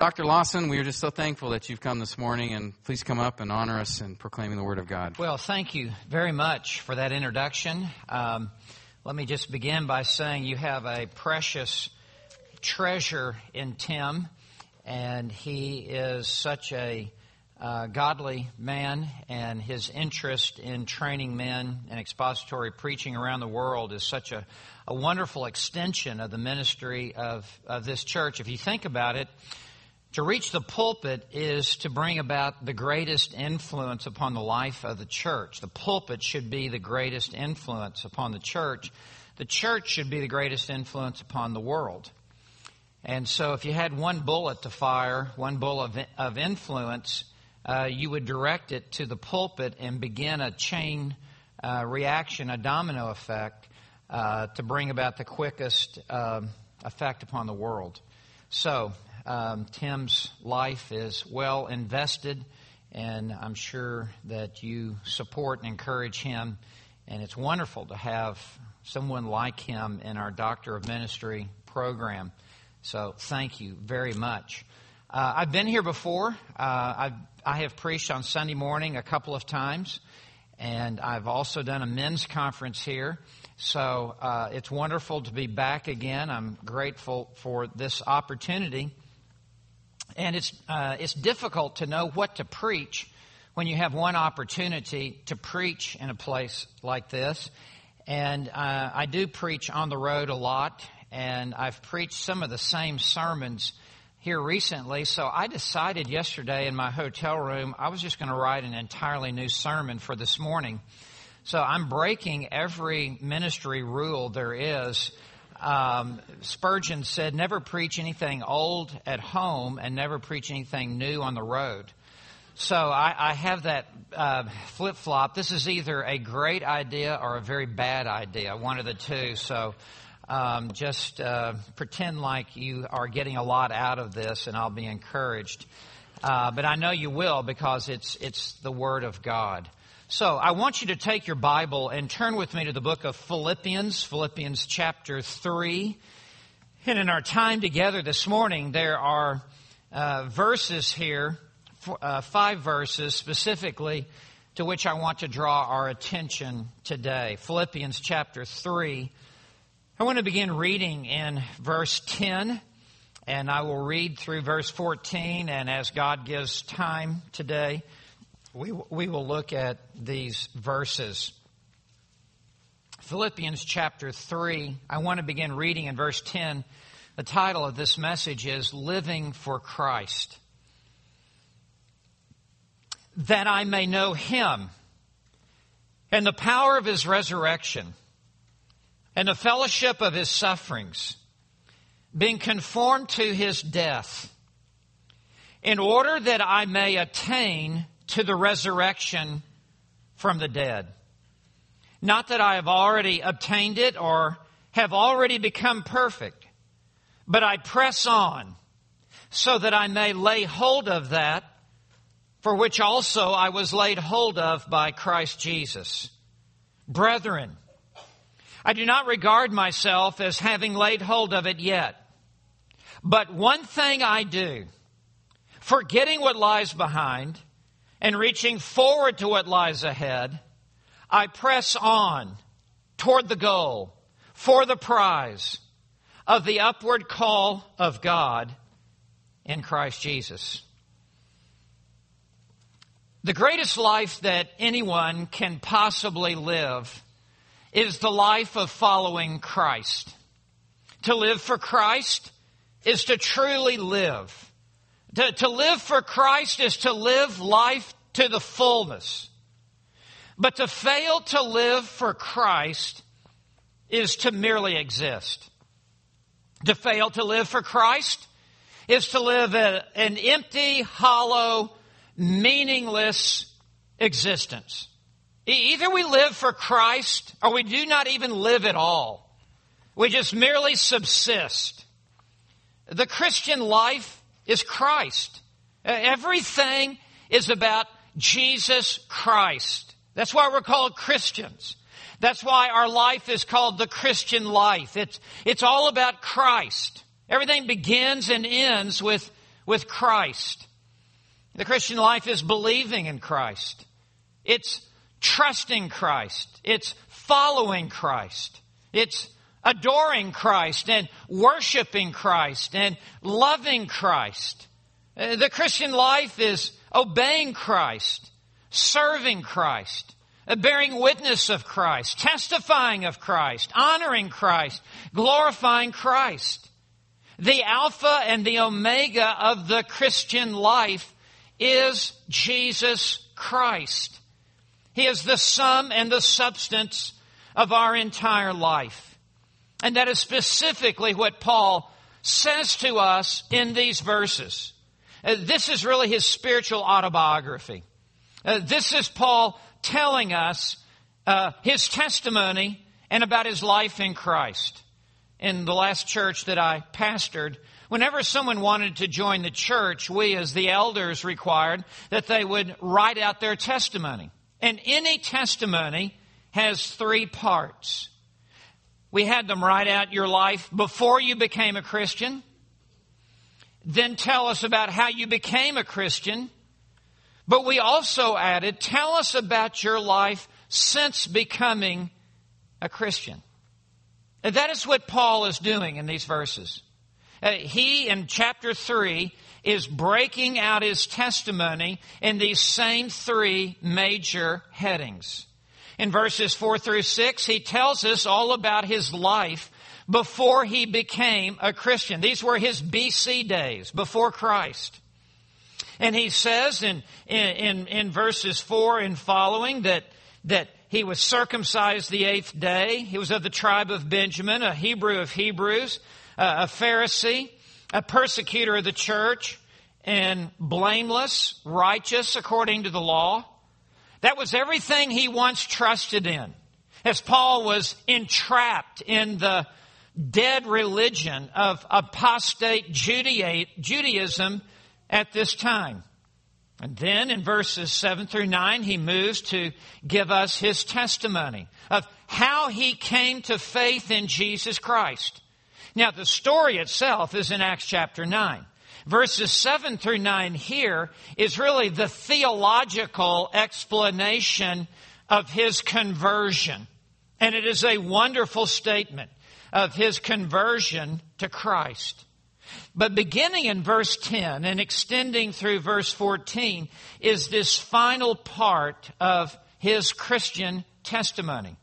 Dr. Lawson, we are just so thankful that you've come this morning, and please come up and honor us in proclaiming the Word of God. Well, thank you very much for that introduction. Um, let me just begin by saying you have a precious treasure in Tim, and he is such a uh, godly man, and his interest in training men and expository preaching around the world is such a, a wonderful extension of the ministry of, of this church. If you think about it, to reach the pulpit is to bring about the greatest influence upon the life of the church. The pulpit should be the greatest influence upon the church. The church should be the greatest influence upon the world. And so, if you had one bullet to fire, one bullet of, influence, uh, you would direct it to the pulpit and begin a chain uh, reaction, a domino effect, uh, to bring about the quickest um, effect upon the world. So, um, Tim's life is well invested, and I'm sure that you support and encourage him. And it's wonderful to have someone like him in our Doctor of Ministry program. So thank you very much. Uh, I've been here before. Uh, I've, I have preached on Sunday morning a couple of times, and I've also done a men's conference here. So uh, it's wonderful to be back again. I'm grateful for this opportunity. And it's, uh, it's difficult to know what to preach when you have one opportunity to preach in a place like this. And uh, I do preach on the road a lot, and I've preached some of the same sermons here recently. So I decided yesterday in my hotel room I was just going to write an entirely new sermon for this morning. So I'm breaking every ministry rule there is um, Spurgeon said, never preach anything old at home and never preach anything new on the road. So I, I have that uh, flip flop. This is either a great idea or a very bad idea, one of the two. So um, just uh, pretend like you are getting a lot out of this, and I'll be encouraged. Uh, but I know you will because it's it's the Word of God. So I want you to take your Bible and turn with me to the book of Philippians, Philippians chapter 3. And in our time together this morning, there are uh, verses here, uh, five verses specifically, to which I want to draw our attention today. Philippians chapter 3. I want to begin reading in verse 10, and I will read through verse 14, and as God gives time today, we, we will look at these verses. Philippians chapter 3, I want to begin reading in verse 10. The title of this message is Living for Christ. That I may know Him and the power of His resurrection and the fellowship of His sufferings, being conformed to His death, in order that I may attain to the resurrection from the dead. Not that I have already obtained it or have already become perfect, but I press on so that I may lay hold of that for which also I was laid hold of by Christ Jesus. Brethren, I do not regard myself as having laid hold of it yet. But one thing I do, forgetting what lies behind and reaching forward to what lies ahead, I press on toward the goal for the prize of the upward call of God in Christ Jesus. The greatest life that anyone can possibly live is the life of following Christ. To live for Christ is to truly live. To, to live for Christ is to live life to the fullness. But to fail to live for Christ is to merely exist. To fail to live for Christ is to live a, an empty, hollow, meaningless existence. Either we live for Christ or we do not even live at all. We just merely subsist. The Christian life is Christ. Uh, everything is about Jesus Christ. That's why we're called Christians. That's why our life is called the Christian life. It's, it's all about Christ. Everything begins and ends with, with Christ. The Christian life is believing in Christ. It's trusting Christ. It's following Christ. It's adoring Christ and worshiping Christ and loving Christ. Uh, the Christian life is obeying Christ, serving Christ, uh, bearing witness of Christ, testifying of Christ, honoring Christ, glorifying Christ. The Alpha and the Omega of the Christian life is Jesus Christ. He is the sum and the substance of our entire life. And that is specifically what Paul says to us in these verses. Uh, this is really his spiritual autobiography. Uh, this is Paul telling us uh, his testimony and about his life in Christ. In the last church that I pastored, whenever someone wanted to join the church, we as the elders required that they would write out their testimony. And any testimony has three parts. We had them write out your life before you became a Christian, then tell us about how you became a Christian, but we also added, tell us about your life since becoming a Christian. And that is what Paul is doing in these verses. Uh, he, in chapter 3, is breaking out his testimony in these same three major headings. In verses 4 through 6, he tells us all about his life before he became a Christian. These were his BC days, before Christ. And he says in, in, in verses 4 and following that, that he was circumcised the eighth day. He was of the tribe of Benjamin, a Hebrew of Hebrews, a Pharisee, a persecutor of the church, and blameless, righteous according to the law. That was everything he once trusted in. As Paul was entrapped in the dead religion of apostate Judaism at this time. And then in verses 7 through 9, he moves to give us his testimony of how he came to faith in Jesus Christ. Now, the story itself is in Acts chapter 9. Verses 7 through 9 here is really the theological explanation of his conversion. And it is a wonderful statement of his conversion to Christ. But beginning in verse 10 and extending through verse 14 is this final part of his Christian testimony.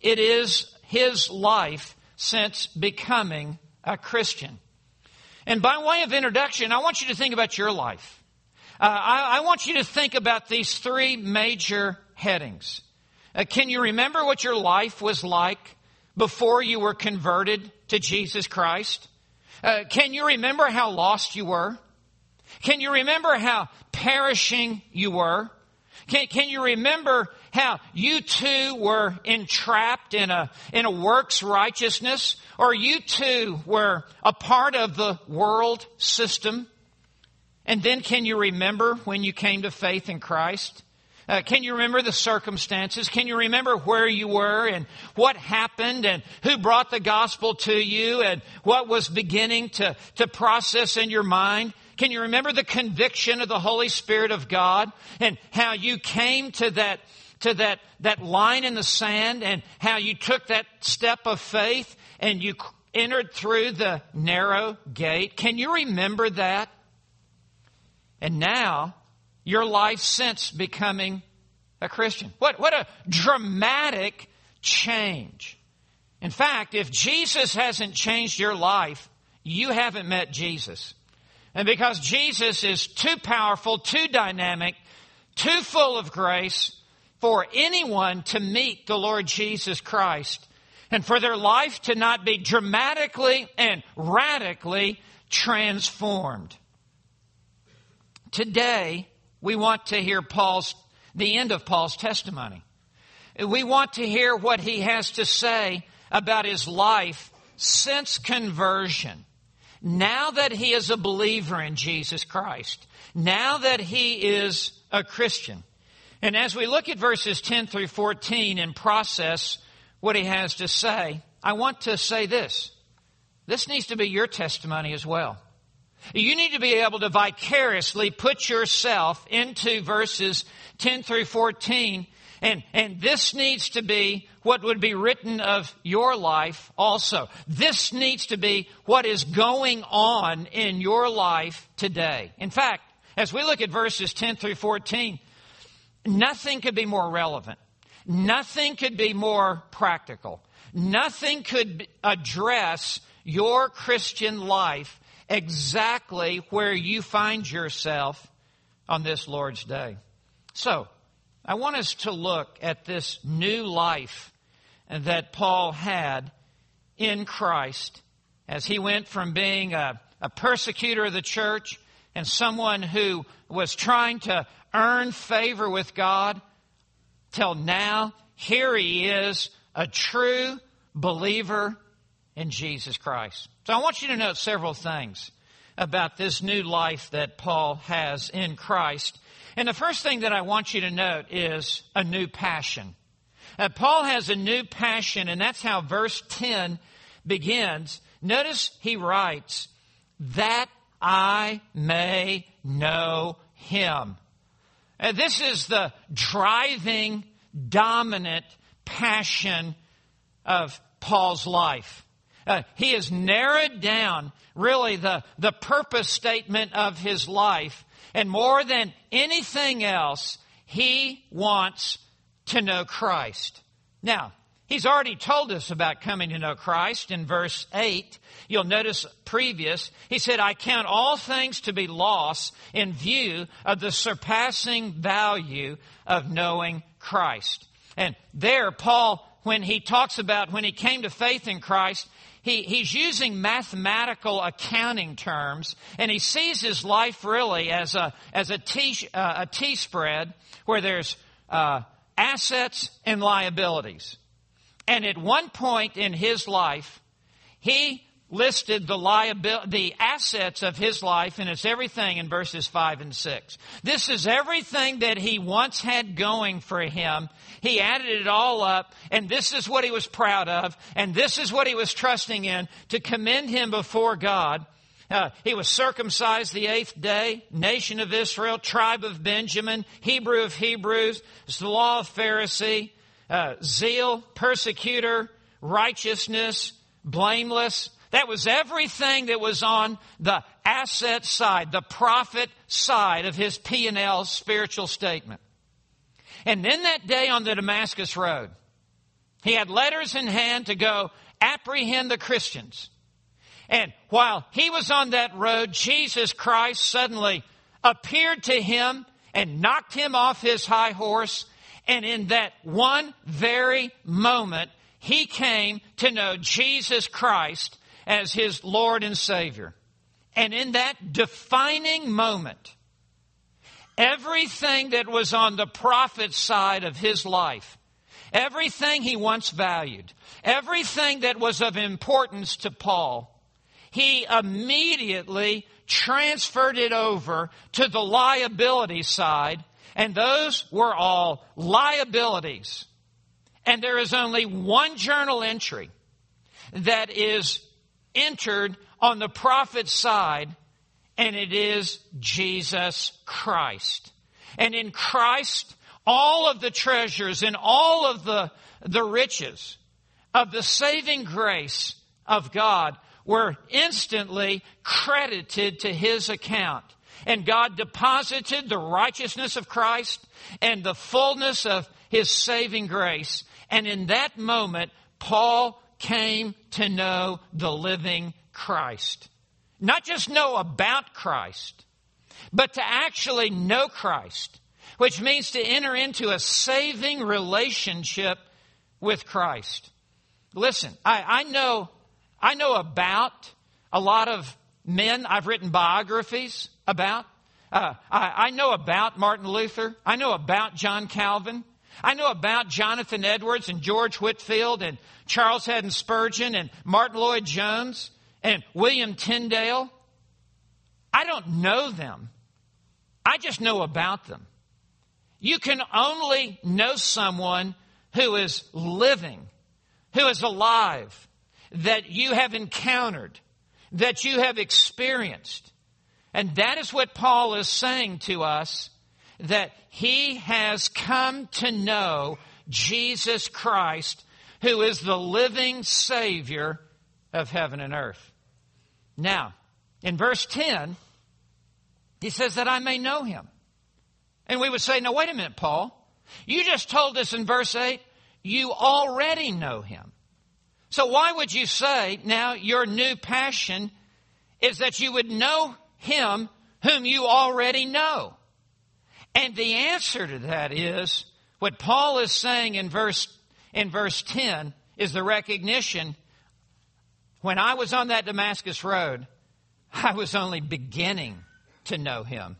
It is his life since becoming a Christian. And by way of introduction, I want you to think about your life. Uh, I, I, want you to think about these three major headings. Uh, can you remember what your life was like before you were converted to Jesus Christ? Uh, can you remember how lost you were? Can you remember how perishing you were? Can, can you remember how you too were entrapped in a, in a works righteousness? Or you too were a part of the world system? And then can you remember when you came to faith in Christ? Uh, can you remember the circumstances? Can you remember where you were and what happened and who brought the gospel to you and what was beginning to, to process in your mind? Can you remember the conviction of the Holy Spirit of God and how you came to that, to that, that line in the sand and how you took that step of faith and you entered through the narrow gate? Can you remember that? And now, your life since becoming a Christian. What, what a dramatic change. In fact, if Jesus hasn't changed your life, you haven't met Jesus. And because Jesus is too powerful, too dynamic, too full of grace for anyone to meet the Lord Jesus Christ and for their life to not be dramatically and radically transformed. Today, we want to hear Paul's, the end of Paul's testimony. We want to hear what he has to say about his life since conversion. Now that he is a believer in Jesus Christ. Now that he is a Christian. And as we look at verses 10 through 14 and process what he has to say, I want to say this. This needs to be your testimony as well. You need to be able to vicariously put yourself into verses 10 through 14 and, and this needs to be what would be written of your life also. This needs to be what is going on in your life today. In fact, as we look at verses 10 through 14, nothing could be more relevant. Nothing could be more practical. Nothing could address your Christian life exactly where you find yourself on this Lord's Day. So, I want us to look at this new life that Paul had in Christ as he went from being a, a, persecutor of the church and someone who was trying to earn favor with God till now here he is a true believer in Jesus Christ. So I want you to note several things about this new life that Paul has in Christ and the first thing that I want you to note is a new passion. Uh, Paul has a new passion, and that's how verse 10 begins. Notice he writes, that I may know him. Uh, this is the driving, dominant passion of Paul's life. Uh, he has narrowed down really the, the purpose statement of his life and more than anything else, he wants to know Christ. Now, he's already told us about coming to know Christ in verse 8. You'll notice previous, he said, I count all things to be loss in view of the surpassing value of knowing Christ. And there, Paul, when he talks about when he came to faith in Christ, he, he's using mathematical accounting terms, and he sees his life really as a, as a T, uh, a T spread where there's uh, assets and liabilities. And at one point in his life, he listed the liability, the assets of his life, and it's everything in verses 5 and 6. This is everything that he once had going for him. He added it all up, and this is what he was proud of, and this is what he was trusting in to commend him before God. Uh, he was circumcised the eighth day, nation of Israel, tribe of Benjamin, Hebrew of Hebrews, it's the law of Pharisee, uh, zeal, persecutor, righteousness, blameless. That was everything that was on the asset side, the profit side of his P&L spiritual statement. And then that day on the Damascus Road, he had letters in hand to go apprehend the Christians. And while he was on that road, Jesus Christ suddenly appeared to him and knocked him off his high horse. And in that one very moment, he came to know Jesus Christ as his Lord and Savior. And in that defining moment, everything that was on the profit's side of his life, everything he once valued, everything that was of importance to Paul, he immediately transferred it over to the liability side, and those were all liabilities. And there is only one journal entry that is entered on the profit's side, and it is Jesus Christ. And in Christ, all of the treasures and all of the, the riches of the saving grace of God were instantly credited to his account. And God deposited the righteousness of Christ and the fullness of his saving grace. And in that moment, Paul came to know the living Christ. Not just know about Christ, but to actually know Christ, which means to enter into a saving relationship with Christ. Listen, I, I know, I know about a lot of men I've written biographies about. Uh, I, I know about Martin Luther. I know about John Calvin. I know about Jonathan Edwards and George Whitefield and Charles Haddon Spurgeon and Martyn Lloyd-Jones and William Tyndale. I don't know them. I just know about them. You can only know someone who is living, who is alive, that you have encountered, that you have experienced. And that is what Paul is saying to us that he has come to know Jesus Christ, who is the living Savior of heaven and earth. Now, in verse 10, he says that I may know him. And we would say, no, wait a minute, Paul. You just told us in verse 8, you already know him. So why would you say now your new passion is that you would know him whom you already know? And the answer to that is what Paul is saying in verse, in verse 10 is the recognition when I was on that Damascus road, I was only beginning to know him.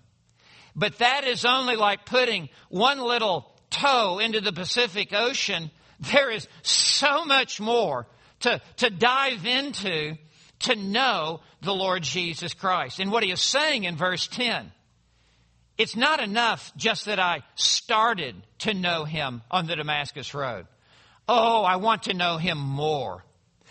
But that is only like putting one little toe into the Pacific Ocean. There is so much more to, to dive into to know the Lord Jesus Christ. And what he is saying in verse 10, it's not enough just that I started to know him on the Damascus Road. Oh, I want to know him more.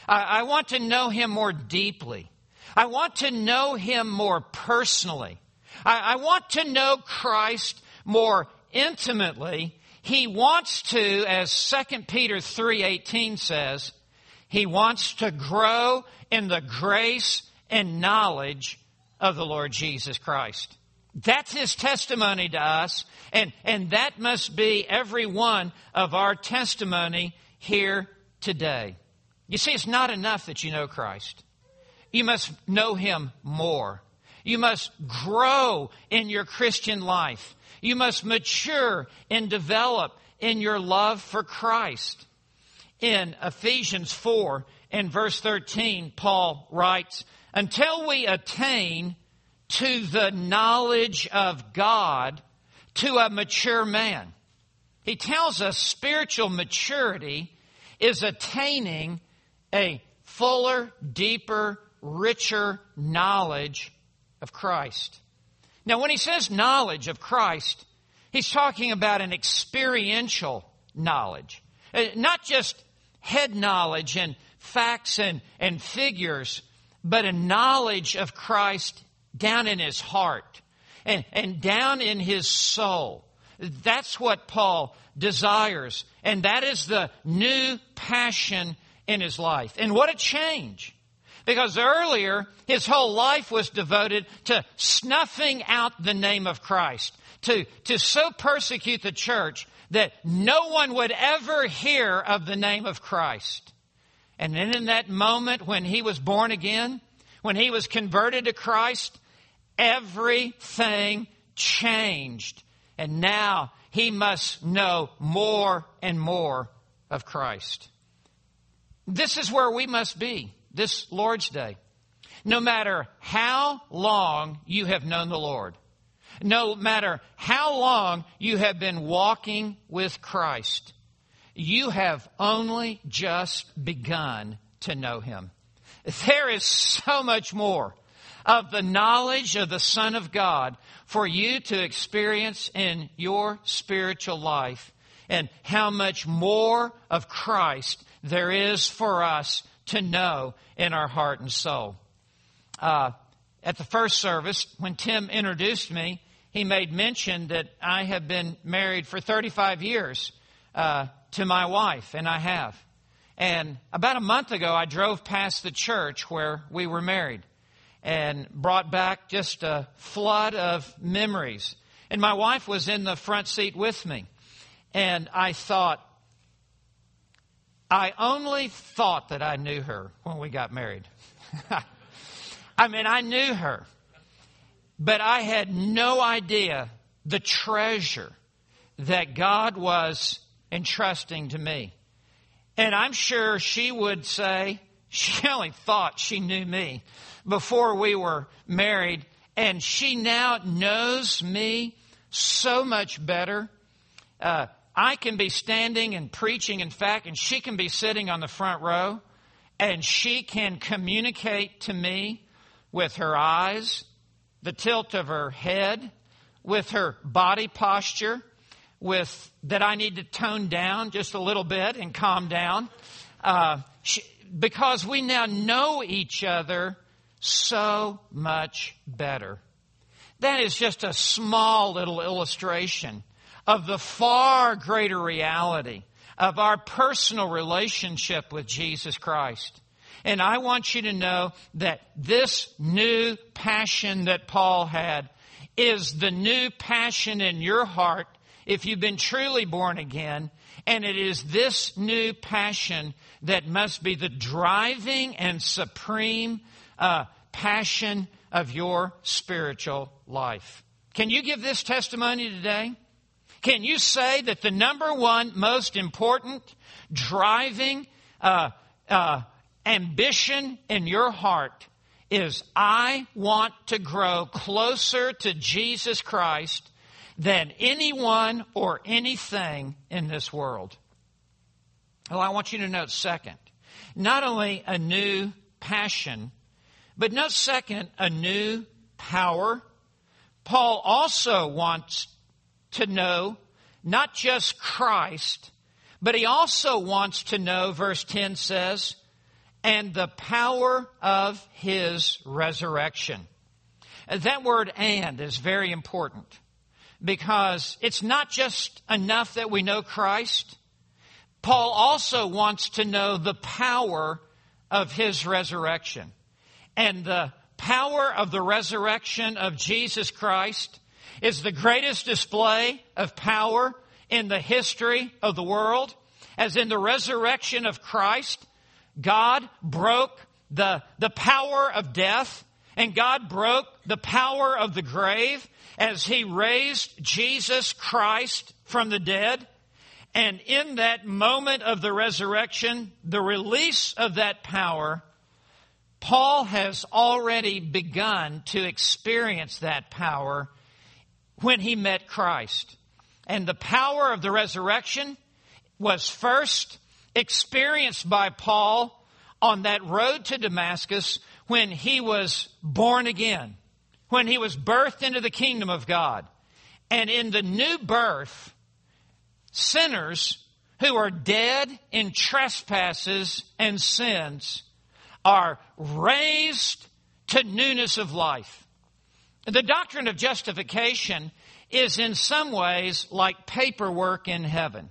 I, I want to know him more deeply. I want to know him more personally. I, I want to know Christ more intimately. He wants to, as 2 Peter 3.18 says, he wants to grow in the grace and knowledge of the Lord Jesus Christ. That's his testimony to us, and, and that must be every one of our testimony here today. You see, it's not enough that you know Christ. You must know him more. You must grow in your Christian life. You must mature and develop in your love for Christ. In Ephesians 4 and verse 13, Paul writes, Until we attain to the knowledge of God to a mature man. He tells us spiritual maturity is attaining a fuller, deeper, richer knowledge of Christ. Now, when he says knowledge of Christ, he's talking about an experiential knowledge, uh, not just head knowledge and facts and, and figures, but a knowledge of Christ down in his heart and, and down in his soul. That's what Paul desires. And that is the new passion in his life. And what a change. Because earlier, his whole life was devoted to snuffing out the name of Christ, to, to so persecute the church that no one would ever hear of the name of Christ. And then in that moment when he was born again, when he was converted to Christ, everything changed. And now he must know more and more of Christ. This is where we must be this Lord's Day. No matter how long you have known the Lord, no matter how long you have been walking with Christ, you have only just begun to know Him. There is so much more of the knowledge of the Son of God for you to experience in your spiritual life and how much more of Christ there is for us to know in our heart and soul. Uh, at the first service, when Tim introduced me, he made mention that I have been married for 35 years uh, to my wife, and I have. And about a month ago, I drove past the church where we were married and brought back just a flood of memories. And my wife was in the front seat with me. And I thought, I only thought that I knew her when we got married. I mean, I knew her, but I had no idea the treasure that God was entrusting to me. And I'm sure she would say she only thought she knew me before we were married, and she now knows me so much better. Uh, I can be standing and preaching, in fact, and she can be sitting on the front row, and she can communicate to me with her eyes, the tilt of her head, with her body posture, with that I need to tone down just a little bit and calm down, uh, she, because we now know each other so much better. That is just a small little illustration of the far greater reality of our personal relationship with Jesus Christ. And I want you to know that this new passion that Paul had is the new passion in your heart if you've been truly born again. And it is this new passion that must be the driving and supreme uh, passion of your spiritual life. Can you give this testimony today? Can you say that the number one most important driving uh, uh, ambition in your heart is I want to grow closer to Jesus Christ than anyone or anything in this world? Well, I want you to note second, not only a new passion, but note second, a new power. Paul also wants to know not just Christ, but he also wants to know, verse 10 says, and the power of his resurrection. That word and is very important because it's not just enough that we know Christ. Paul also wants to know the power of his resurrection. And the power of the resurrection of Jesus Christ is the greatest display of power in the history of the world. As in the resurrection of Christ, God broke the, the power of death and God broke the power of the grave as He raised Jesus Christ from the dead. And in that moment of the resurrection, the release of that power, Paul has already begun to experience that power when he met Christ. And the power of the resurrection was first experienced by Paul on that road to Damascus when he was born again, when he was birthed into the kingdom of God. And in the new birth, sinners who are dead in trespasses and sins are raised to newness of life. The doctrine of justification is in some ways like paperwork in heaven,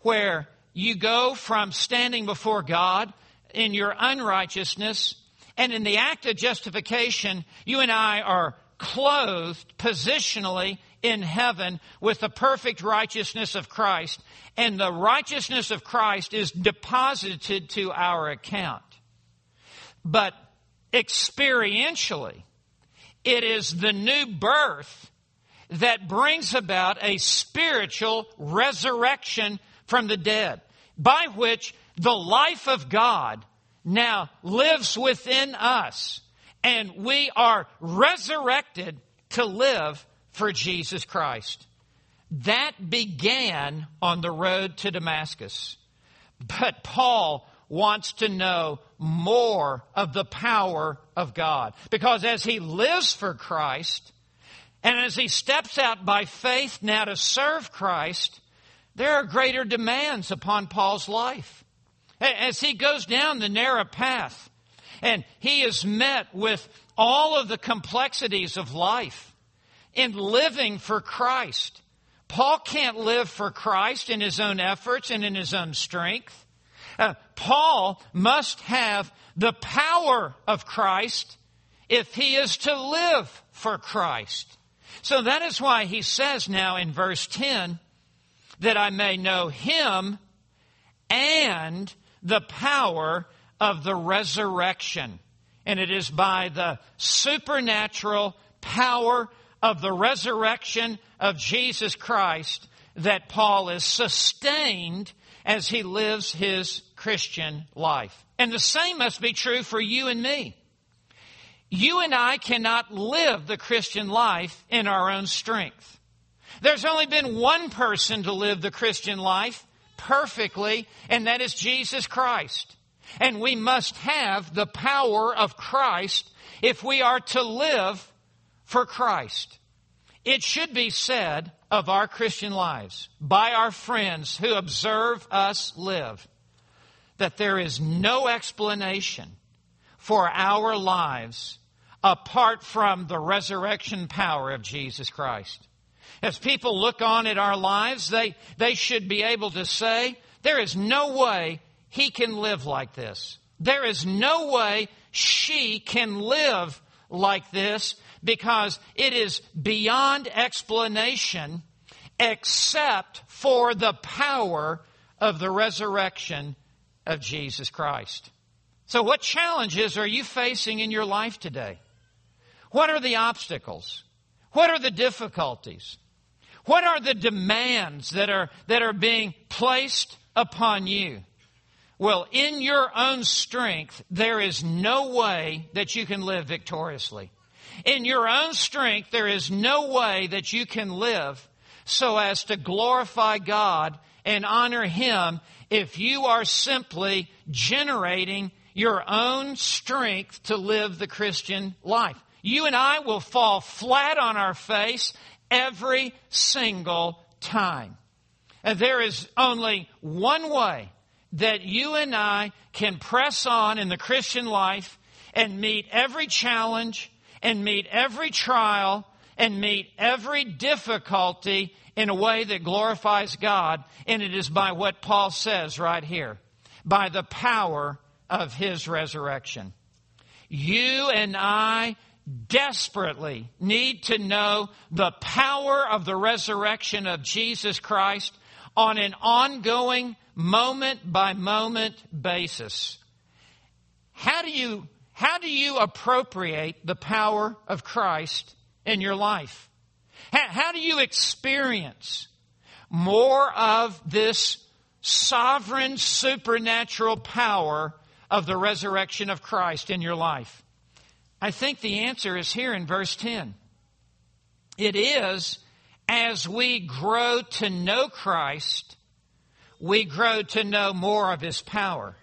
where you go from standing before God in your unrighteousness, and in the act of justification, you and I are clothed positionally in heaven with the perfect righteousness of Christ, and the righteousness of Christ is deposited to our account. But experientially, it is the new birth that brings about a spiritual resurrection from the dead, by which the life of God now lives within us, and we are resurrected to live for Jesus Christ. That began on the road to Damascus. But Paul wants to know more of the power of God. Because as he lives for Christ, and as he steps out by faith now to serve Christ, there are greater demands upon Paul's life. As he goes down the narrow path, and he is met with all of the complexities of life in living for Christ. Paul can't live for Christ in his own efforts and in his own strength. Uh, Paul must have the power of Christ if he is to live for Christ. So that is why he says now in verse 10 that I may know him and the power of the resurrection. And it is by the supernatural power of the resurrection of Jesus Christ that Paul is sustained as he lives his Christian life. And the same must be true for you and me. You and I cannot live the Christian life in our own strength. There's only been one person to live the Christian life perfectly, and that is Jesus Christ. And we must have the power of Christ if we are to live for Christ. It should be said of our Christian lives by our friends who observe us live that there is no explanation for our lives apart from the resurrection power of Jesus Christ. As people look on at our lives, they, they should be able to say, there is no way he can live like this. There is no way she can live like this because it is beyond explanation except for the power of the resurrection of Jesus Christ. So, what challenges are you facing in your life today? What are the obstacles? What are the difficulties? What are the demands that are, that are being placed upon you? Well, in your own strength, there is no way that you can live victoriously. In your own strength, there is no way that you can live so as to glorify God and honor Him if you are simply generating your own strength to live the Christian life. You and I will fall flat on our face every single time. And there is only one way that you and I can press on in the Christian life and meet every challenge and meet every trial and meet every difficulty in a way that glorifies God. And it is by what Paul says right here by the power of his resurrection. You and I desperately need to know the power of the resurrection of Jesus Christ on an ongoing, moment by moment basis. How do you, how do you appropriate the power of Christ in your life? How, how do you experience more of this sovereign supernatural power of the resurrection of Christ in your life? I think the answer is here in verse 10. It is as we grow to know Christ, we grow to know more of His power.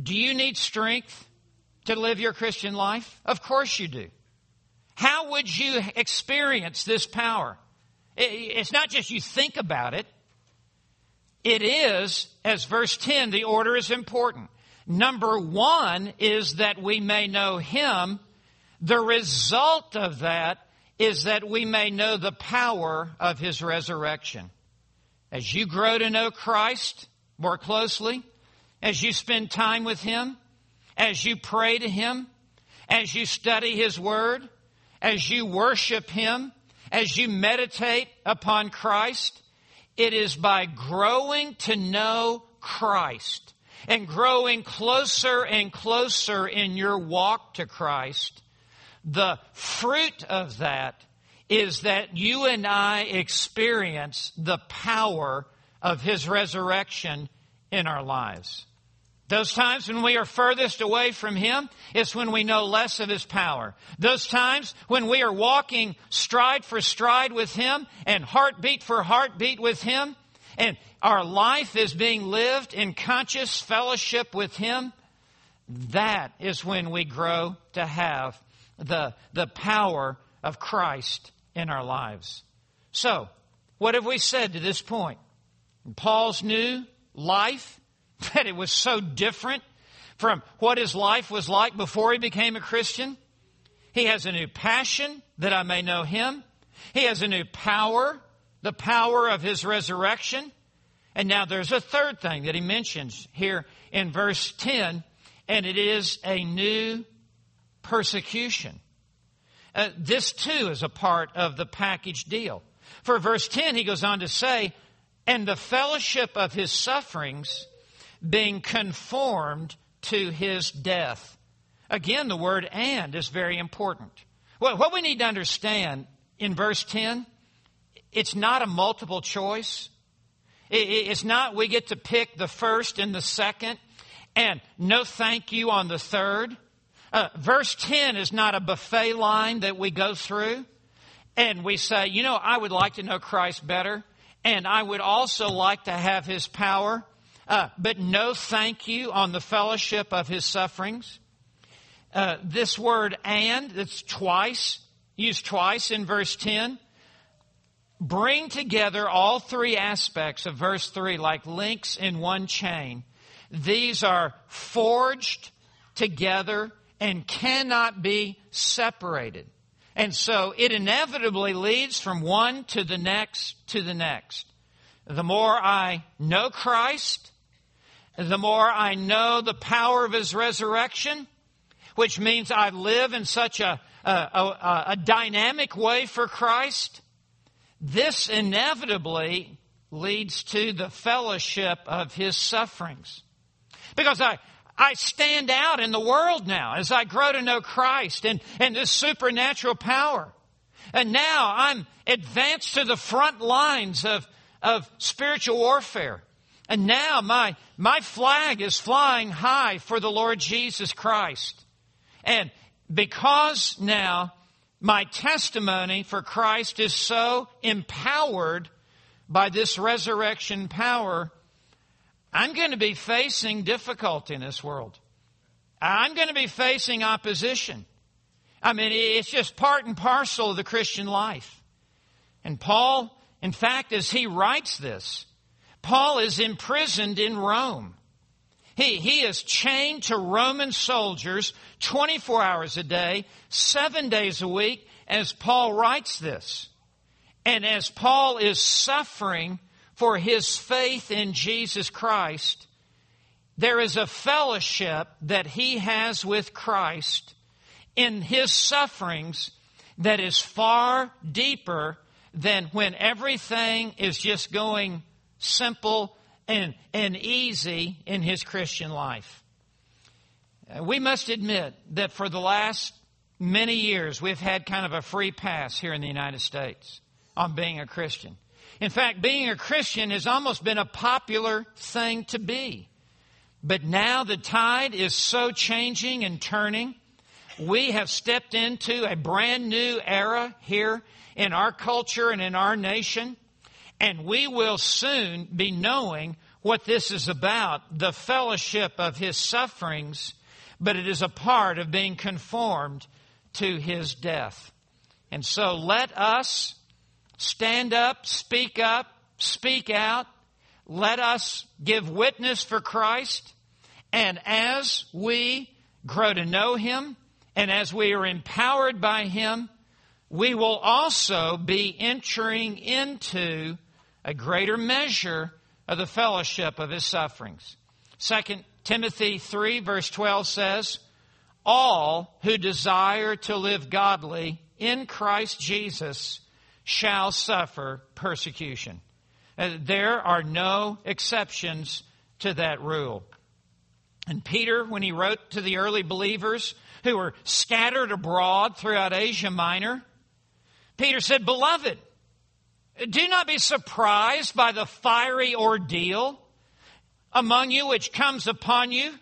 Do you need strength to live your Christian life? Of course you do. How would you experience this power? It's not just you think about it. It is, as verse 10, the order is important. Number one is that we may know Him. The result of that is that we may know the power of His resurrection. As you grow to know Christ more closely, as you spend time with Him, as you pray to Him, as you study His Word, as you worship Him, as you meditate upon Christ, it is by growing to know Christ and growing closer and closer in your walk to Christ, the fruit of that is that you and I experience the power of His resurrection in our lives. Those times when we are furthest away from Him, it's when we know less of His power. Those times when we are walking stride for stride with Him and heartbeat for heartbeat with Him, and our life is being lived in conscious fellowship with Him, that is when we grow to have the, the power of Christ in our lives. So, what have we said to this point? Paul's new life, that it was so different from what his life was like before he became a Christian. He has a new passion that I may know him. He has a new power the power of his resurrection. And now there's a third thing that he mentions here in verse 10, and it is a new persecution. Uh, this too is a part of the package deal. For verse 10, he goes on to say, and the fellowship of his sufferings being conformed to his death. Again, the word and is very important. Well, what we need to understand in verse 10 it's not a multiple choice. It's not we get to pick the first and the second and no thank you on the third. Uh, verse 10 is not a buffet line that we go through and we say, you know, I would like to know Christ better and I would also like to have his power, uh, but no thank you on the fellowship of his sufferings. Uh, this word and, it's twice, used twice in verse 10 bring together all three aspects of verse 3 like links in one chain. These are forged together and cannot be separated. And so it inevitably leads from one to the next to the next. The more I know Christ, the more I know the power of His resurrection, which means I live in such a, a, a, a dynamic way for Christ, this inevitably leads to the fellowship of His sufferings. Because I, I stand out in the world now as I grow to know Christ and, and this supernatural power. And now I'm advanced to the front lines of, of spiritual warfare. And now my, my flag is flying high for the Lord Jesus Christ. And because now my testimony for Christ is so empowered by this resurrection power, I'm going to be facing difficulty in this world. I'm going to be facing opposition. I mean, it's just part and parcel of the Christian life. And Paul, in fact, as he writes this, Paul is imprisoned in Rome. He, he is chained to Roman soldiers 24 hours a day, seven days a week, as Paul writes this. And as Paul is suffering for his faith in Jesus Christ, there is a fellowship that he has with Christ in his sufferings that is far deeper than when everything is just going simple and, and easy in his Christian life. Uh, we must admit that for the last many years, we've had kind of a free pass here in the United States on being a Christian. In fact, being a Christian has almost been a popular thing to be. But now the tide is so changing and turning. We have stepped into a brand new era here in our culture and in our nation. And we will soon be knowing what this is about the fellowship of his sufferings, but it is a part of being conformed to his death. And so let us stand up, speak up, speak out. Let us give witness for Christ. And as we grow to know Him and as we are empowered by Him, we will also be entering into a greater measure of the fellowship of His sufferings. 2 Timothy 3 verse 12 says, All who desire to live godly in Christ Jesus shall suffer persecution. Uh, there are no exceptions to that rule. And Peter, when he wrote to the early believers who were scattered abroad throughout Asia Minor, Peter said, Beloved, do not be surprised by the fiery ordeal among you which comes upon you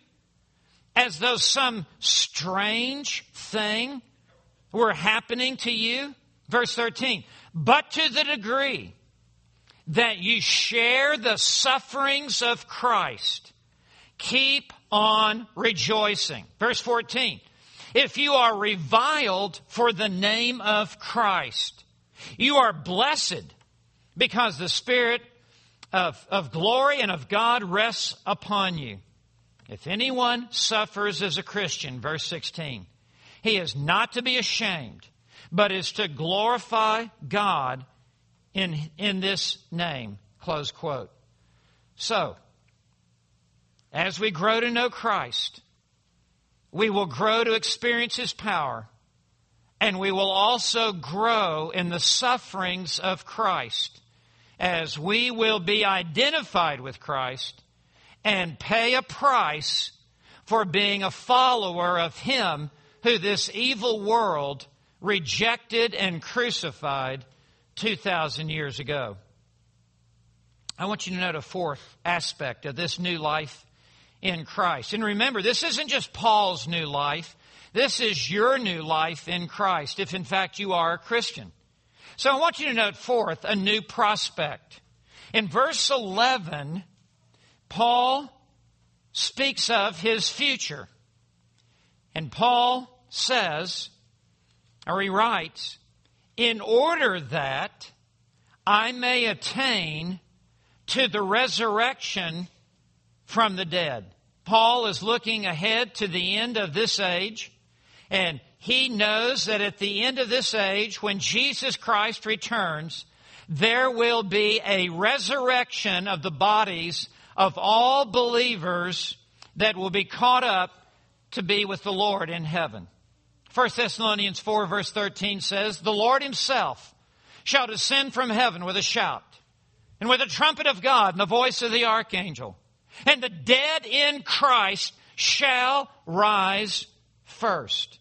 as though some strange thing were happening to you. Verse 13, but to the degree that you share the sufferings of Christ, keep on rejoicing. Verse 14. If you are reviled for the name of Christ, you are blessed because the Spirit of, of glory and of God rests upon you. If anyone suffers as a Christian, verse 16, he is not to be ashamed but is to glorify God in, in this name. Close quote. So, as we grow to know Christ, we will grow to experience His power, and we will also grow in the sufferings of Christ as we will be identified with Christ and pay a price for being a follower of Him who this evil world rejected and crucified 2,000 years ago. I want you to note a fourth aspect of this new life in Christ. And remember, this isn't just Paul's new life. This is your new life in Christ, if in fact you are a Christian. So I want you to note fourth, a new prospect. In verse 11, Paul speaks of his future. And Paul says, or he writes, in order that I may attain to the resurrection from the dead. Paul is looking ahead to the end of this age, And he knows that at the end of this age, when Jesus Christ returns, there will be a resurrection of the bodies of all believers that will be caught up to be with the Lord in heaven. 1 Thessalonians 4 verse 13 says, The Lord himself shall descend from heaven with a shout, and with the trumpet of God and the voice of the archangel, and the dead in Christ shall rise first.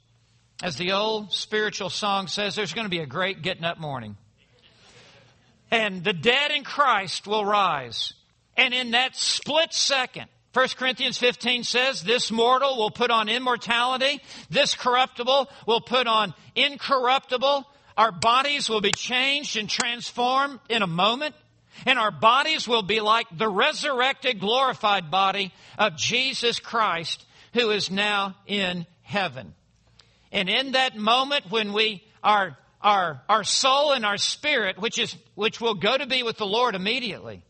As the old spiritual song says, there's going to be a great getting up morning. And the dead in Christ will rise. And in that split second, 1 Corinthians 15 says, This mortal will put on immortality, this corruptible will put on incorruptible. Our bodies will be changed and transformed in a moment, and our bodies will be like the resurrected, glorified body of Jesus Christ, who is now in heaven. And in that moment when we our our our soul and our spirit, which is which will go to be with the Lord immediately.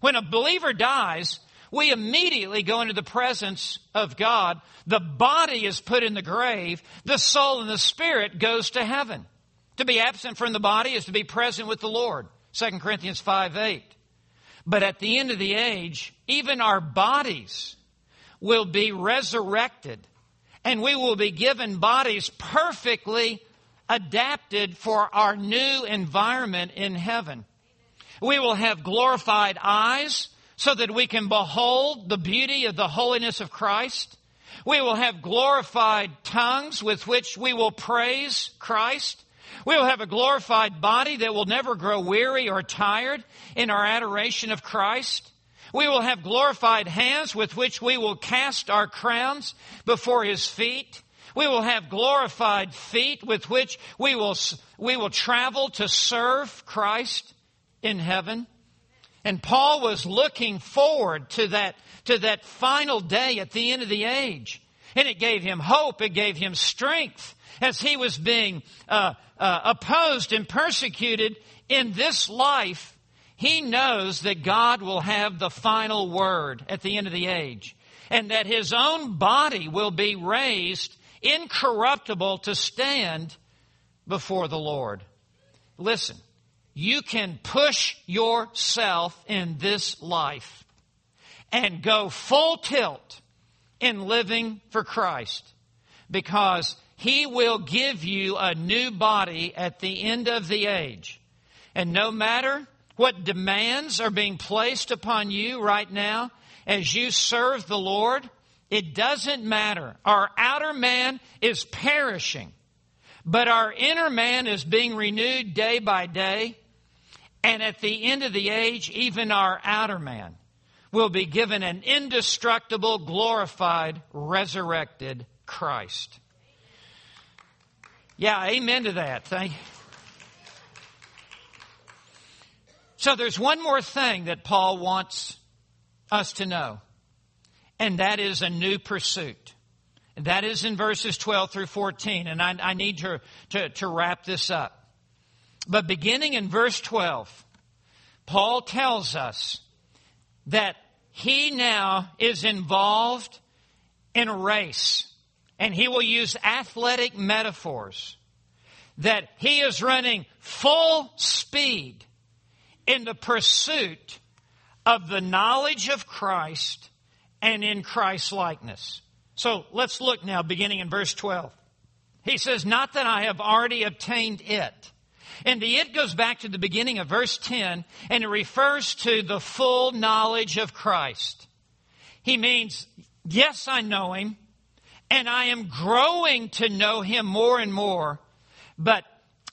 When a believer dies, we immediately go into the presence of God. The body is put in the grave. The soul and the spirit goes to heaven. To be absent from the body is to be present with the Lord. 2 Corinthians 5 8. But at the end of the age, even our bodies will be resurrected and we will be given bodies perfectly adapted for our new environment in heaven. We will have glorified eyes so that we can behold the beauty of the holiness of Christ. We will have glorified tongues with which we will praise Christ. We will have a glorified body that will never grow weary or tired in our adoration of Christ. We will have glorified hands with which we will cast our crowns before his feet. We will have glorified feet with which we will, we will travel to serve Christ in heaven. And Paul was looking forward to that, to that final day at the end of the age. And it gave him hope. It gave him strength as he was being uh, uh, opposed and persecuted in this life he knows that God will have the final word at the end of the age and that his own body will be raised incorruptible to stand before the Lord. Listen, you can push yourself in this life and go full tilt in living for Christ because he will give you a new body at the end of the age. And no matter what demands are being placed upon you right now as you serve the Lord, it doesn't matter. Our outer man is perishing, but our inner man is being renewed day by day. And at the end of the age, even our outer man will be given an indestructible, glorified, resurrected Christ. Yeah, amen to that. Thank you. So there's one more thing that Paul wants us to know, and that is a new pursuit. And that is in verses 12 through 14, and I, I need to, to, to wrap this up. But beginning in verse 12, Paul tells us that he now is involved in a race, and he will use athletic metaphors. That he is running full speed in the pursuit of the knowledge of Christ and in Christ's likeness. So let's look now, beginning in verse 12. He says, Not that I have already obtained it. And the it goes back to the beginning of verse 10, and it refers to the full knowledge of Christ. He means, yes, I know him, and I am growing to know him more and more, but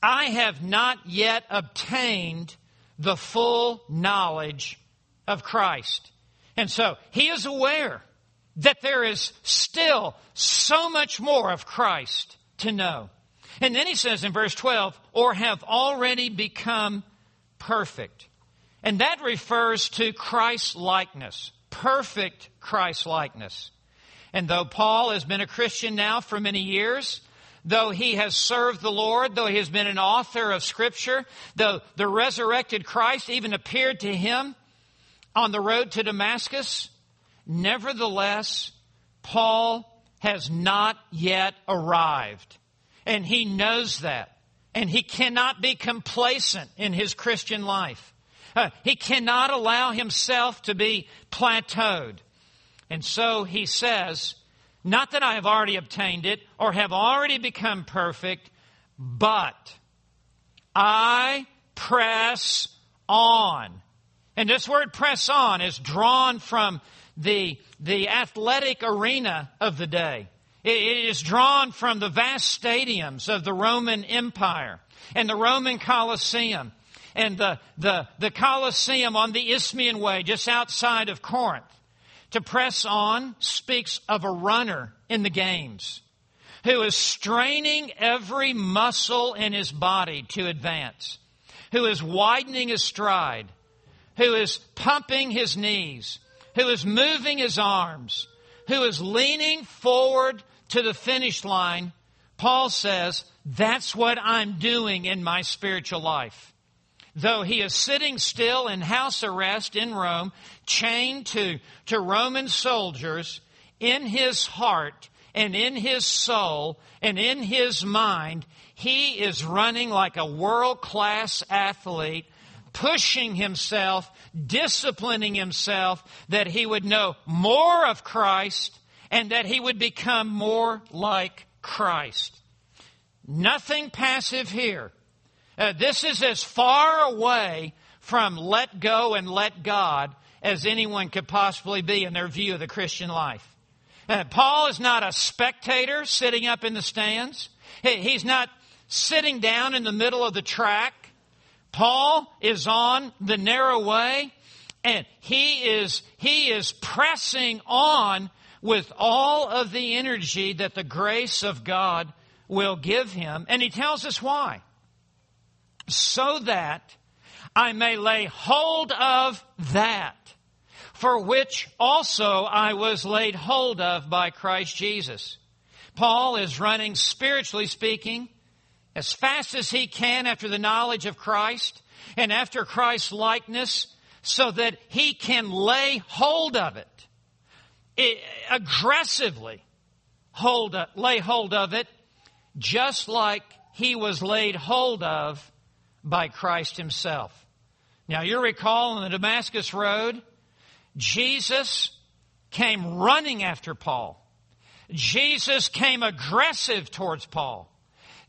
I have not yet obtained the full knowledge of Christ. And so he is aware that there is still so much more of Christ to know. And then he says in verse 12, or have already become perfect. And that refers to Christ likeness, perfect Christ likeness. And though Paul has been a Christian now for many years, though he has served the Lord, though he has been an author of Scripture, though the resurrected Christ even appeared to him on the road to Damascus, nevertheless, Paul has not yet arrived. And he knows that. And he cannot be complacent in his Christian life. Uh, he cannot allow himself to be plateaued. And so he says, Not that I have already obtained it or have already become perfect, but I press on. And this word press on is drawn from the, the athletic arena of the day. It is drawn from the vast stadiums of the Roman Empire and the Roman Colosseum and the, the, the Colosseum on the Isthmian Way just outside of Corinth. To press on speaks of a runner in the games who is straining every muscle in his body to advance, who is widening his stride, who is pumping his knees, who is moving his arms, who is leaning forward to the finish line, Paul says, that's what I'm doing in my spiritual life. Though he is sitting still in house arrest in Rome, chained to, to Roman soldiers, in his heart and in his soul and in his mind, he is running like a world class athlete, pushing himself, disciplining himself that he would know more of Christ and that he would become more like Christ. Nothing passive here. Uh, this is as far away from let go and let God as anyone could possibly be in their view of the Christian life. Uh, Paul is not a spectator sitting up in the stands. He, he's not sitting down in the middle of the track. Paul is on the narrow way and he is, he is pressing on with all of the energy that the grace of God will give him. And he tells us why. So that I may lay hold of that for which also I was laid hold of by Christ Jesus. Paul is running, spiritually speaking, as fast as he can after the knowledge of Christ and after Christ's likeness so that he can lay hold of it aggressively hold lay hold of it, just like he was laid hold of by Christ himself. Now you recall on the Damascus Road, Jesus came running after Paul. Jesus came aggressive towards Paul.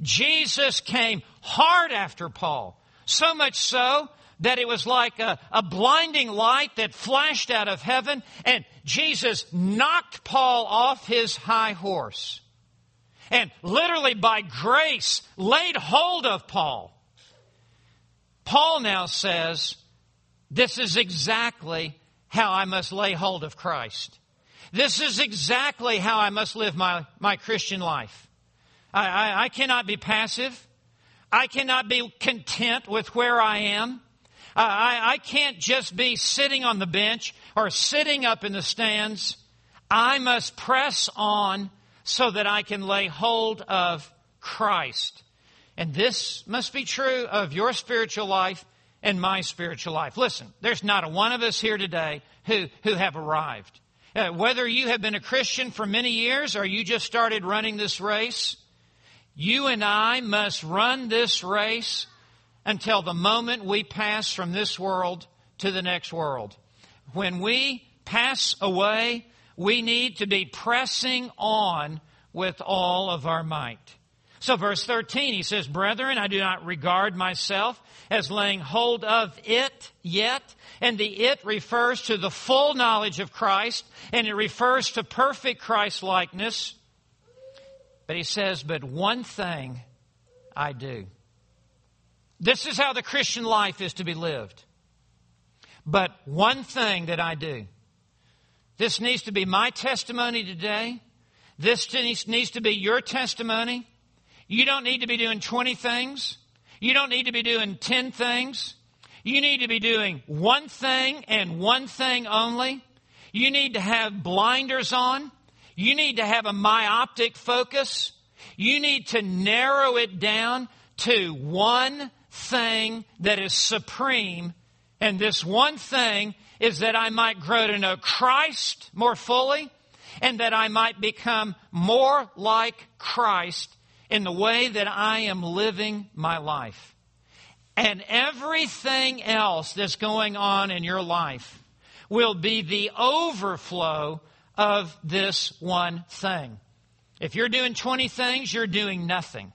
Jesus came hard after Paul. So much so that it was like a, a, blinding light that flashed out of heaven, and Jesus knocked Paul off his high horse. And literally by grace laid hold of Paul. Paul now says, This is exactly how I must lay hold of Christ. This is exactly how I must live my, my Christian life. I, I, I cannot be passive. I cannot be content with where I am. I, I can't just be sitting on the bench or sitting up in the stands. I must press on so that I can lay hold of Christ. And this must be true of your spiritual life and my spiritual life. Listen, there's not a one of us here today who, who have arrived. Uh, whether you have been a Christian for many years or you just started running this race, you and I must run this race until the moment we pass from this world to the next world. When we pass away, we need to be pressing on with all of our might. So verse 13, he says, Brethren, I do not regard myself as laying hold of it yet. And the it refers to the full knowledge of Christ, and it refers to perfect Christ likeness. But he says, But one thing I do. This is how the Christian life is to be lived. But one thing that I do. This needs to be my testimony today. This needs to be your testimony. You don't need to be doing 20 things. You don't need to be doing 10 things. You need to be doing one thing and one thing only. You need to have blinders on. You need to have a myopic focus. You need to narrow it down to one thing that is supreme, and this one thing is that I might grow to know Christ more fully, and that I might become more like Christ in the way that I am living my life. And everything else that's going on in your life will be the overflow of this one thing. If you're doing 20 things, you're doing nothing.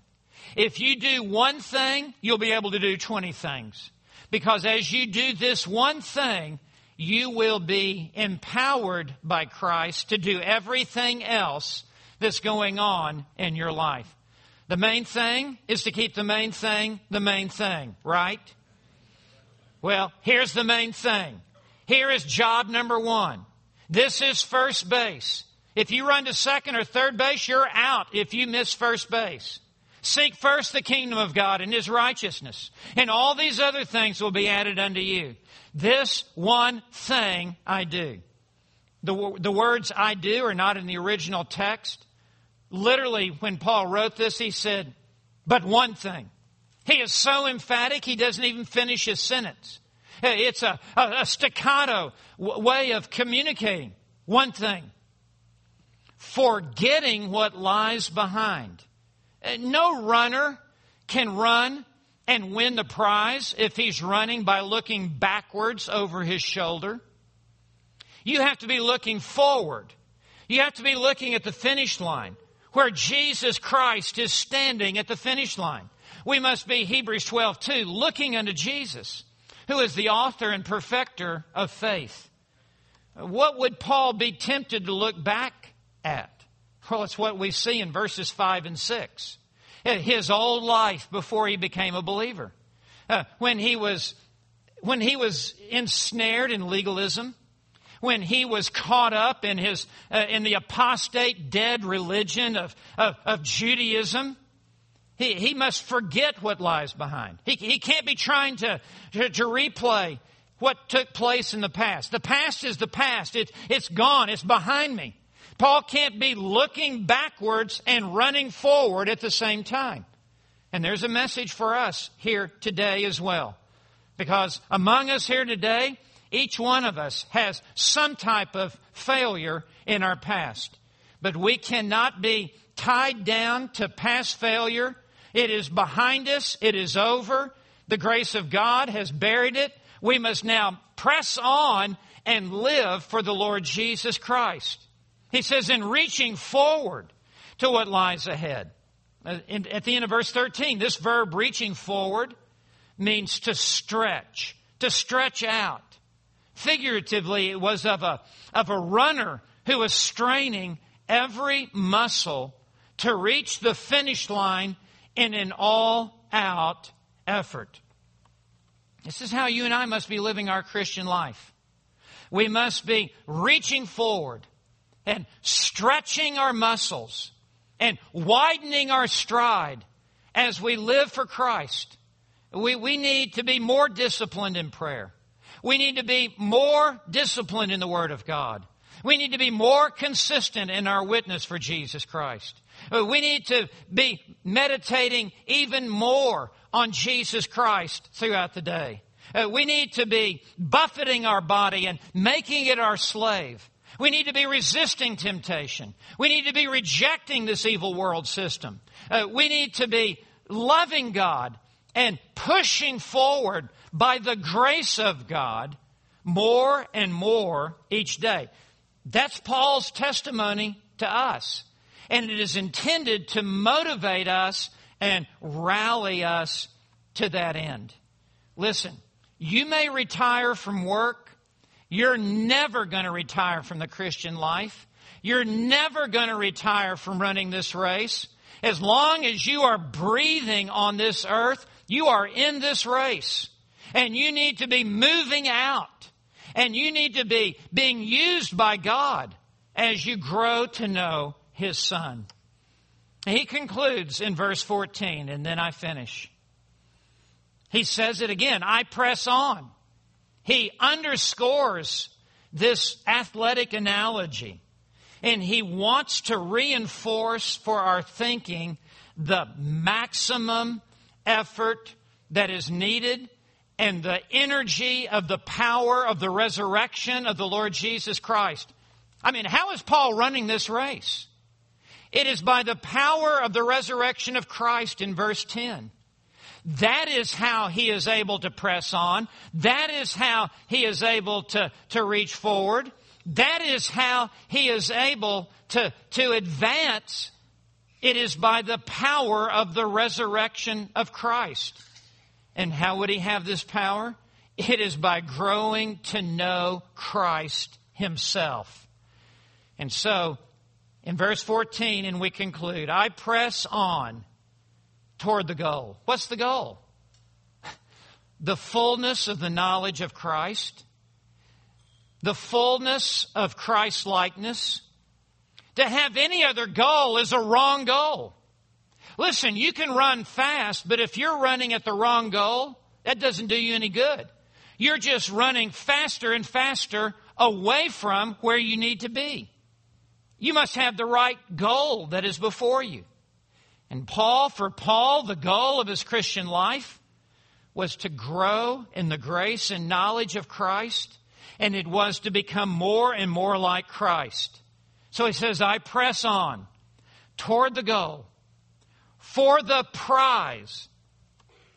If you do one thing, you'll be able to do 20 things. Because as you do this one thing, you will be empowered by Christ to do everything else that's going on in your life. The main thing is to keep the main thing the main thing, right? Well, here's the main thing. Here is job number one. This is first base. If you run to second or third base, you're out if you miss first base. Seek first the kingdom of God and his righteousness, and all these other things will be added unto you. This one thing I do. The, the words I do are not in the original text. Literally, when Paul wrote this, he said, but one thing. He is so emphatic, he doesn't even finish his sentence. It's a, a, a staccato w- way of communicating. One thing. Forgetting what lies behind. Uh, no runner can run and win the prize if he's running by looking backwards over his shoulder. You have to be looking forward. You have to be looking at the finish line where Jesus Christ is standing at the finish line. We must be, Hebrews 12, 2, looking unto Jesus, who is the author and perfecter of faith. What would Paul be tempted to look back at? Well, it's what we see in verses 5 and 6. His old life before he became a believer. Uh, when he was, when he was ensnared in legalism, when he was caught up in his, uh, in the apostate dead religion of, of, of Judaism, he, he must forget what lies behind. He, he can't be trying to, to, to replay what took place in the past. The past is the past. It, it's gone. It's behind me. Paul can't be looking backwards and running forward at the same time. And there's a message for us here today as well. Because among us here today, each one of us has some type of failure in our past. But we cannot be tied down to past failure. It is behind us. It is over. The grace of God has buried it. We must now press on and live for the Lord Jesus Christ. He says, in reaching forward to what lies ahead. Uh, at the end of verse 13, this verb reaching forward means to stretch, to stretch out. Figuratively, it was of a, of a runner who was straining every muscle to reach the finish line in an all out effort. This is how you and I must be living our Christian life. We must be reaching forward and stretching our muscles and widening our stride as we live for Christ. We, we need to be more disciplined in prayer. We need to be more disciplined in the Word of God. We need to be more consistent in our witness for Jesus Christ. Uh, we need to be meditating even more on Jesus Christ throughout the day. Uh, we need to be buffeting our body and making it our slave. We need to be resisting temptation. We need to be rejecting this evil world system. Uh, we need to be loving God and pushing forward by the grace of God more and more each day. That's Paul's testimony to us. And it is intended to motivate us and rally us to that end. Listen, you may retire from work you're never going to retire from the Christian life. You're never going to retire from running this race. As long as you are breathing on this earth, you are in this race. And you need to be moving out. And you need to be being used by God as you grow to know His Son. He concludes in verse 14, and then I finish. He says it again I press on he underscores this athletic analogy and he wants to reinforce for our thinking the maximum effort that is needed and the energy of the power of the resurrection of the Lord Jesus Christ. I mean, how is Paul running this race? It is by the power of the resurrection of Christ in verse 10. That is how he is able to press on. That is how he is able to, to reach forward. That is how he is able to, to advance. It is by the power of the resurrection of Christ. And how would he have this power? It is by growing to know Christ himself. And so, in verse 14, and we conclude, I press on toward the goal. What's the goal? The fullness of the knowledge of Christ, the fullness of Christ's likeness. To have any other goal is a wrong goal. Listen, you can run fast, but if you're running at the wrong goal, that doesn't do you any good. You're just running faster and faster away from where you need to be. You must have the right goal that is before you. And Paul, for Paul, the goal of his Christian life was to grow in the grace and knowledge of Christ, and it was to become more and more like Christ. So he says, I press on toward the goal for the prize.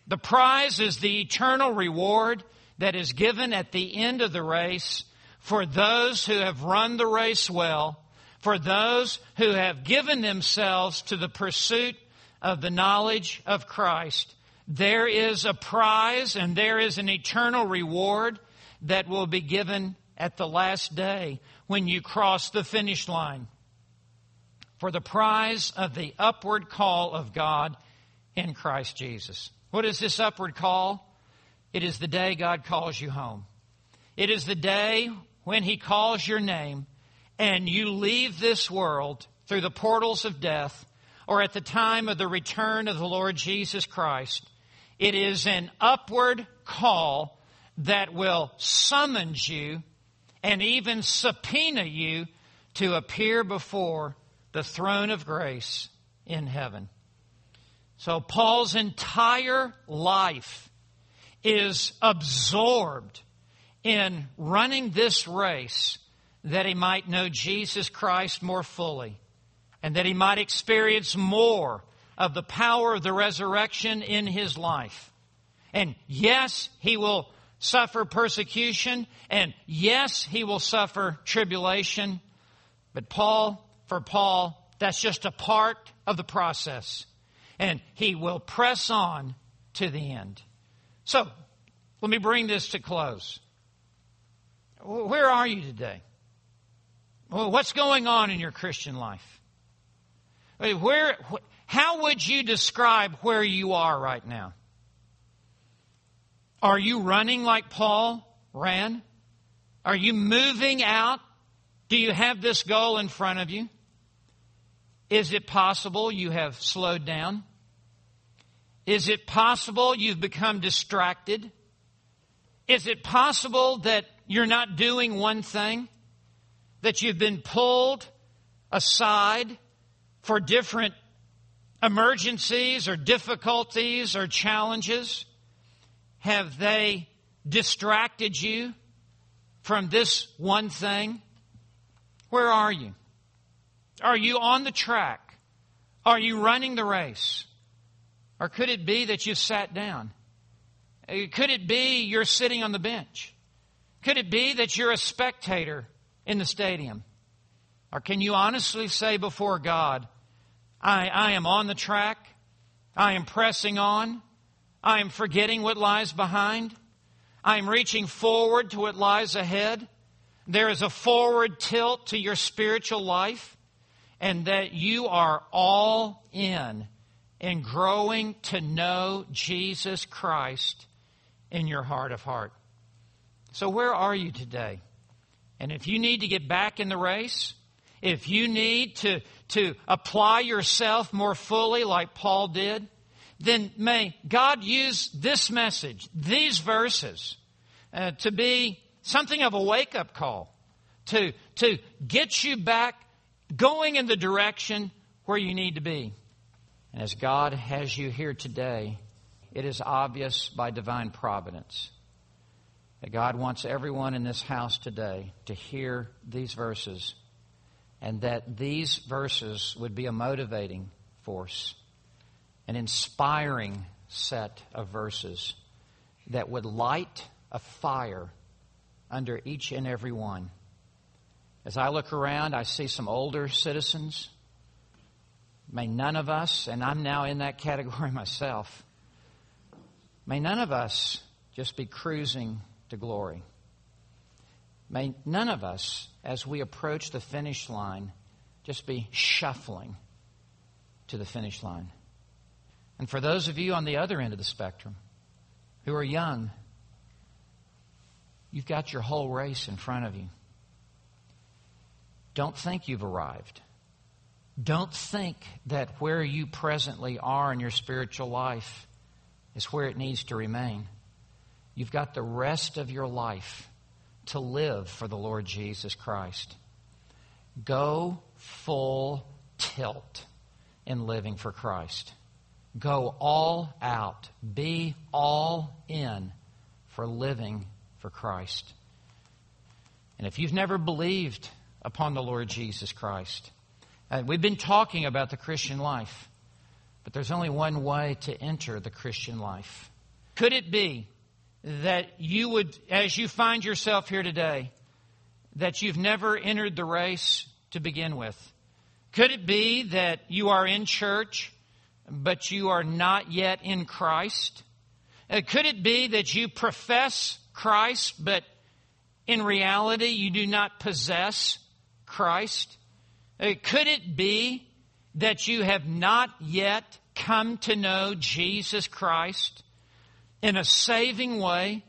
The prize is the eternal reward that is given at the end of the race for those who have run the race well for those who have given themselves to the pursuit of the knowledge of Christ. There is a prize and there is an eternal reward that will be given at the last day when you cross the finish line. For the prize of the upward call of God in Christ Jesus. What is this upward call? It is the day God calls you home. It is the day when He calls your name and you leave this world through the portals of death or at the time of the return of the Lord Jesus Christ, it is an upward call that will summons you and even subpoena you to appear before the throne of grace in heaven. So Paul's entire life is absorbed in running this race that he might know Jesus Christ more fully and that he might experience more of the power of the resurrection in his life. And yes, he will suffer persecution, and yes, he will suffer tribulation. But Paul, for Paul, that's just a part of the process. And he will press on to the end. So, let me bring this to close. Where are you today? What's going on in your Christian life? Where, how would you describe where you are right now? Are you running like Paul ran? Are you moving out? Do you have this goal in front of you? Is it possible you have slowed down? Is it possible you've become distracted? Is it possible that you're not doing one thing? that you've been pulled aside for different emergencies or difficulties or challenges? Have they distracted you from this one thing? Where are you? Are you on the track? Are you running the race? Or could it be that you've sat down? Could it be you're sitting on the bench? Could it be that you're a spectator in the stadium? Or can you honestly say before God, I, I am on the track, I am pressing on, I am forgetting what lies behind, I am reaching forward to what lies ahead? There is a forward tilt to your spiritual life, and that you are all in in growing to know Jesus Christ in your heart of heart. So, where are you today? And if you need to get back in the race, if you need to, to apply yourself more fully like Paul did, then may God use this message, these verses, uh, to be something of a wake up call, to, to get you back going in the direction where you need to be. And as God has you here today, it is obvious by divine providence that God wants everyone in this house today to hear these verses and that these verses would be a motivating force, an inspiring set of verses that would light a fire under each and every one. As I look around, I see some older citizens. May none of us, and I'm now in that category myself, may none of us just be cruising to glory. May none of us, as we approach the finish line, just be shuffling to the finish line. And for those of you on the other end of the spectrum who are young, you've got your whole race in front of you. Don't think you've arrived. Don't think that where you presently are in your spiritual life is where it needs to remain. You've got the rest of your life to live for the Lord Jesus Christ. Go full tilt in living for Christ. Go all out. Be all in for living for Christ. And if you've never believed upon the Lord Jesus Christ, uh, we've been talking about the Christian life, but there's only one way to enter the Christian life. Could it be that you would, as you find yourself here today, that you've never entered the race to begin with? Could it be that you are in church, but you are not yet in Christ? Uh, could it be that you profess Christ, but in reality you do not possess Christ? Uh, could it be that you have not yet come to know Jesus Christ? in a saving way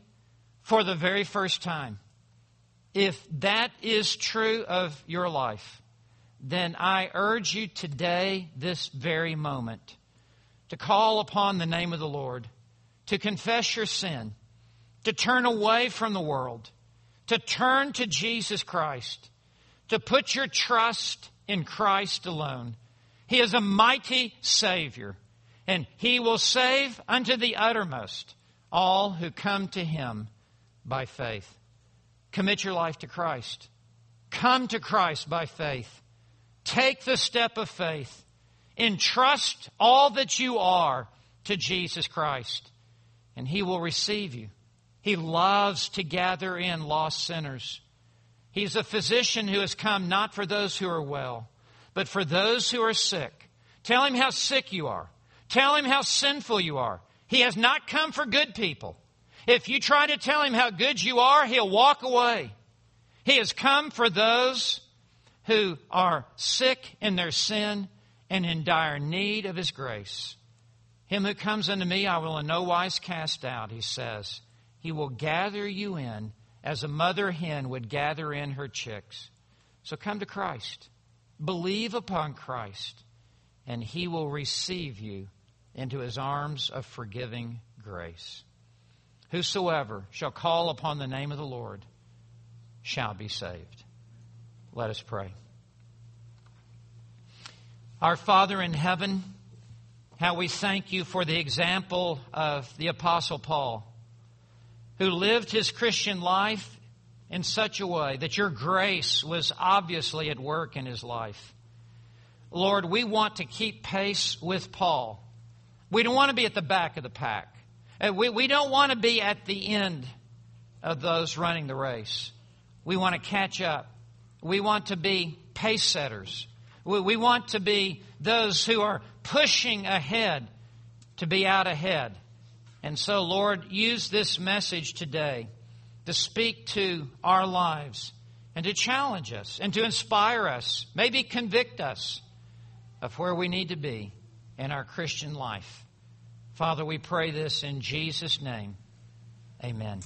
for the very first time. If that is true of your life, then I urge you today, this very moment, to call upon the name of the Lord, to confess your sin, to turn away from the world, to turn to Jesus Christ, to put your trust in Christ alone. He is a mighty Savior, and He will save unto the uttermost all who come to him by faith. Commit your life to Christ. Come to Christ by faith. Take the step of faith. Entrust all that you are to Jesus Christ, and he will receive you. He loves to gather in lost sinners. He's a physician who has come not for those who are well, but for those who are sick. Tell him how sick you are. Tell him how sinful you are. He has not come for good people. If you try to tell him how good you are, he'll walk away. He has come for those who are sick in their sin and in dire need of his grace. Him who comes unto me, I will in no wise cast out, he says. He will gather you in as a mother hen would gather in her chicks. So come to Christ. Believe upon Christ, and he will receive you into his arms of forgiving grace. Whosoever shall call upon the name of the Lord shall be saved. Let us pray. Our Father in heaven, how we thank you for the example of the Apostle Paul, who lived his Christian life in such a way that your grace was obviously at work in his life. Lord, we want to keep pace with Paul we don't want to be at the back of the pack. Uh, we, we don't want to be at the end of those running the race. We want to catch up. We want to be pace setters. We, we want to be those who are pushing ahead to be out ahead. And so, Lord, use this message today to speak to our lives and to challenge us and to inspire us, maybe convict us of where we need to be in our Christian life. Father, we pray this in Jesus' name. Amen.